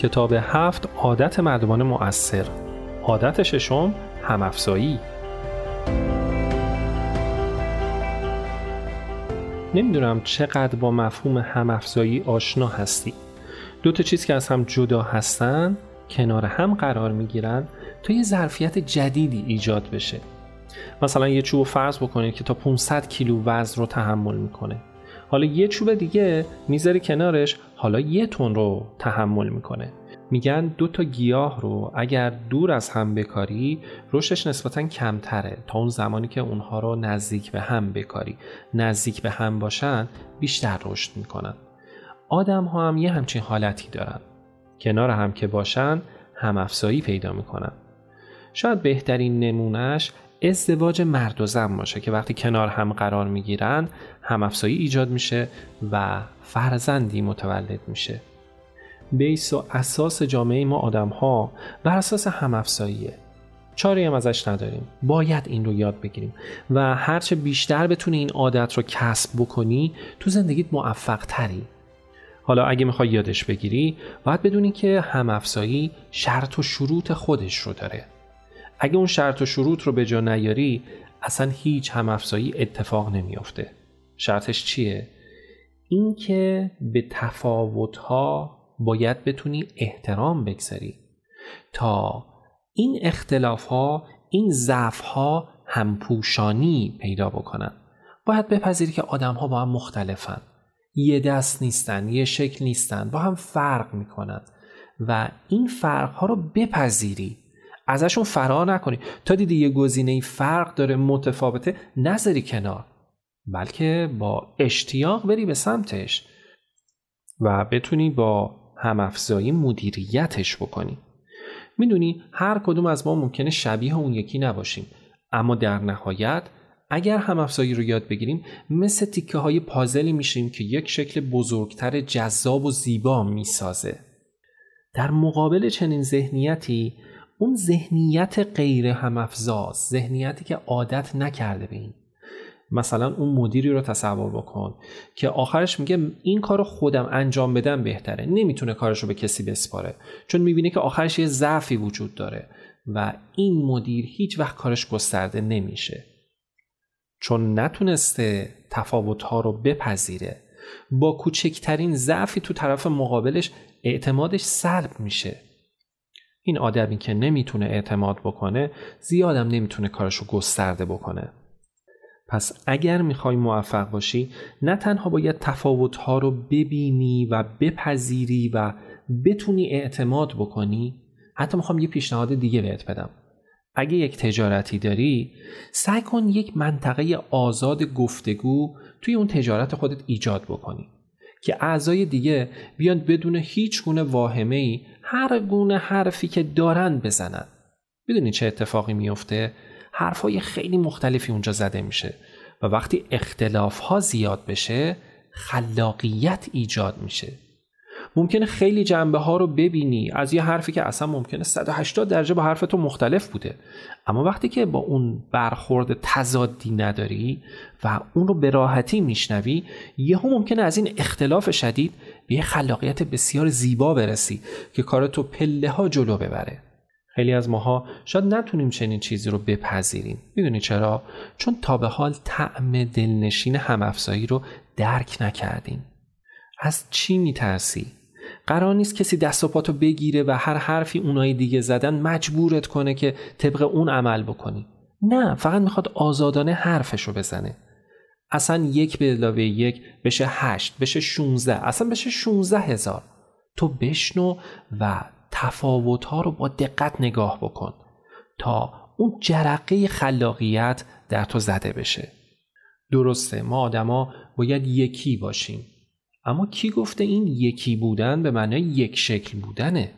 کتاب هفت عادت مردمان مؤثر. عادت ششم همافزایی. نمی‌دونم چقدر با مفهوم همافزایی آشنا هستی. دو تا چیز که از هم جدا هستن کنار هم قرار می‌گیرن تا یه ظرفیت جدیدی ایجاد بشه. مثلا یه چوب فرض بکنید که تا 500 کیلو وزن رو تحمل می‌کنه. حالا یه چوب دیگه می‌ذاری کنارش حالا یه تن رو تحمل می‌کنه. میگن دو تا گیاه رو اگر دور از هم بکاری رشدش نسبتا کمتره تا اون زمانی که اونها رو نزدیک به هم بکاری. نزدیک به هم باشن بیشتر رشد می‌کنن. آدم ها هم یه همچین حالتی دارن. کنار هم که باشن هم افزایی پیدا می‌کنن. شاید بهترین نمونهش ازدواج مرد و زن باشه که وقتی کنار هم قرار می‌گیرن هم افزایی ایجاد میشه و فرزندی متولد میشه. بیس و اساس جامعه ما آدم ها بر اساس هم افزاییه چاری هم ازش نداریم. باید این رو یاد بگیریم. و هرچه بیشتر بتونی این عادت رو کسب بکنی تو زندگیت موفق تری حالا اگه می‌خوای یادش بگیری باید بدونی که هم افزایی شرط و شروط خودش رو داره. اگه اون شرط و شروط رو به جا نیاری اصلا هیچ هم افزایی اتفاق نمیافته. شرطش چیه؟ اینکه به تفاوتها باید بتونی احترام بگذاری تا این اختلاف ها این ضعف ها همپوشانی پیدا بکنن. باید بپذیری که آدم ها با هم مختلفن. یه دست نیستن یه شکل نیستن با هم فرق می‌کنن و این فرق ها رو بپذیری. ازشون فرار نکنی. تا دیدی یه گزینه فرق داره متفاوته نذاری کنار. بلکه با اشتیاق بری به سمتش و بتونی با همافزایی مدیریتش بکنی. می‌دونی هر کدوم از ما ممکنه شبیه اون یکی نباشیم. اما در نهایت اگر همافزایی رو یاد بگیریم مثل تیکه های پازلی میشیم که یک شکل بزرگتر جذاب و زیبا می‌سازه. در مقابل چنین ذهنیتی اون ذهنیت غیر همافزاست ذهنیتی که عادت نکرده به این. مثلا اون مدیری رو تصور بکن که آخرش میگه این کار رو خودم انجام بدم بهتره. نمی‌تونه کارش رو به کسی بسپاره. چون می‌بینه که آخرش یه ضعفی وجود داره و این مدیر هیچ وقت کارش گسترده نمیشه. چون نتونسته تفاوتها رو بپذیره با کوچکترین ضعفی تو طرف مقابلش اعتمادش سلب میشه. این آدمی که نمی‌تونه اعتماد بکنه زیادم نمی‌تونه کارش رو گسترده بکنه. پس اگر می‌خوای موفق باشی نه تنها باید تفاوتها رو ببینی و بپذیری و بتونی اعتماد بکنی حتی می‌خوام یه پیشنهاد دیگه بهت بدم. اگه یک تجارتی داری سعی کن یک منطقه آزاد گفتگو توی اون تجارت خودت ایجاد بکنی. که اعضای دیگه بیان بدون هیچ گونه واهمه ای هر گونه حرفی که دارن بزنن. می‌دونی چه اتفاقی میفته حرفای خیلی مختلفی اونجا زده میشه و وقتی اختلاف ها زیاد بشه خلاقیت ایجاد میشه. ممکنه خیلی جنبه ها رو ببینی. از یه حرفی که اصلا ممکنه 180 درجه با حرف تو مختلف بوده. اما وقتی که با اون برخورد تضادی نداری و اون رو به راحتی میشنوی یهو ممکنه از این اختلاف شدید به یه خلاقیت بسیار زیبا برسی که کار تو پله ها جلو ببره. خیلی از ماها شاید نتونیم چنین چیزی رو بپذیریم. می‌دونی چرا؟ چون تا به حال طعم دلنشین همافزایی رو درک نکردیم. از چی میترسی؟ قرار نیست کسی دست و پاتو بگیره و هر حرفی اونای دیگه زدن مجبورت کنه که طبق اون عمل بکنی. نه فقط می‌خواد آزادانه حرفشو بزنه. اصلا یک به علاوه یک بشه هشت بشه شونزده اصلا بشه شونزده هزار. تو بشنو و تفاوتها رو با دقت نگاه بکن تا اون جرقه خلاقیت در تو زده بشه. درسته ما آدما باید یکی باشیم. اما کی گفته این یکی بودن به معنای یک شکل بودنه؟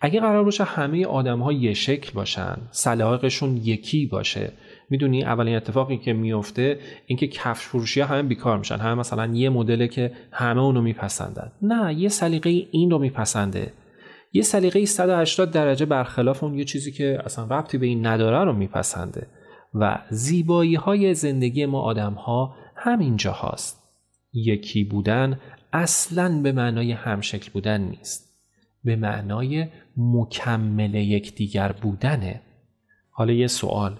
اگه قرار باشه همه آدم ها یک شکل باشن سلاقشون یکی باشه می‌دونی اولین اتفاقی که میفته اینکه کفش فروشی ها همه بیکار میشن همه مثلا یه مدل که همه اونو میپسندن. نه یه سلیقه این رو میپسنده. یه سلیقه 180 درجه برخلاف اون یه چیزی که اصلا ربطی به این نداره رو میپسنده. و زیبایی های زندگی ما آدم ها همینجا هاست یکی بودن اصلا به معنای همشکل بودن نیست. به معنای مکمل یکدیگر بودنه. حالا یه سوال.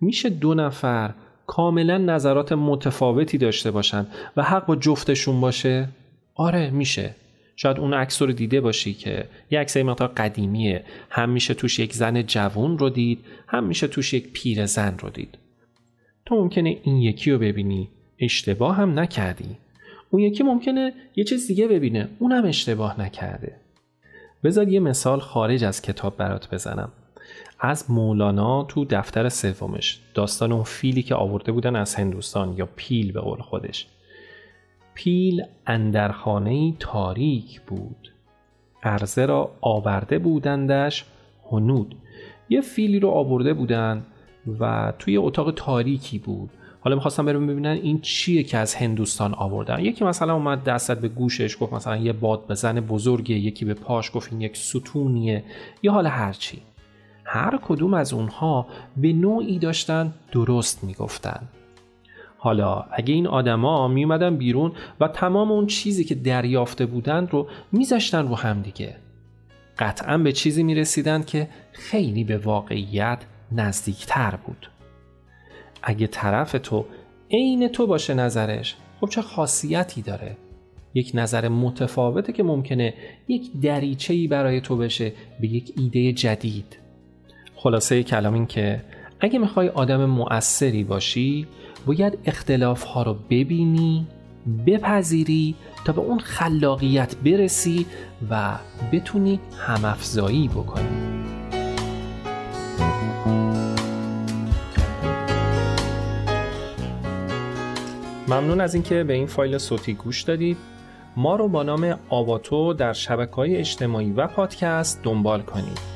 میشه دو نفر کاملا نظرات متفاوتی داشته باشن و حق با جفتشون باشه؟ آره میشه. شاید اون عکس رو دیده باشی که یه عکس مقدار قدیمیه. هم میشه توش یک زن جوون رو دید هم میشه توش یک پیر زن رو دید. تو ممکنه این یکی رو ببینی. اشتباه هم نکردی. اون یکی ممکنه یه چیز دیگه ببینه. اونم اشتباه نکرده. بذار یه مثال خارج از کتاب برات بزنم. از مولانا تو دفتر سومش. داستان اون فیلی که آورده بودن از هندوستان یا پیل به قول خودش. پیل اندرخانه تاریک بود. عرضه را آورده بودندش هنود. یه فیلی رو آورده بودن و توی اتاق تاریکی بود. حالا می‌خواستم برم ببینن این چیه که از هندوستان آوردن. یکی مثلا اومد دستت به گوشش گفت مثلا یه باد بزن بزرگه یکی به پاش گفت این یک ستونیه. یا حالا هرچی هر کدوم از اونها به نوعی داشتن درست می‌گفتن. حالا اگه این آدما می اومدن بیرون و تمام اون چیزی که دریافته بودند رو میذاشتن رو هم دیگه. قطعا به چیزی می رسیدن که خیلی به واقعیت نزدیکتر بود. اگه طرف تو عین تو باشه نظرش خب چه خاصیتی داره؟ یک نظر متفاوته که ممکنه یک دریچه‌ای برای تو بشه به یک ایده جدید. خلاصه کلام این که اگه می‌خوای آدم مؤثری باشی باید اختلاف ها رو ببینی بپذیری تا به اون خلاقیت برسی و بتونی همافزایی بکنی. ممنون از اینکه به این فایل صوتی گوش دادید. ما رو با نام آواتو در شبکه های اجتماعی و پادکست دنبال کنید.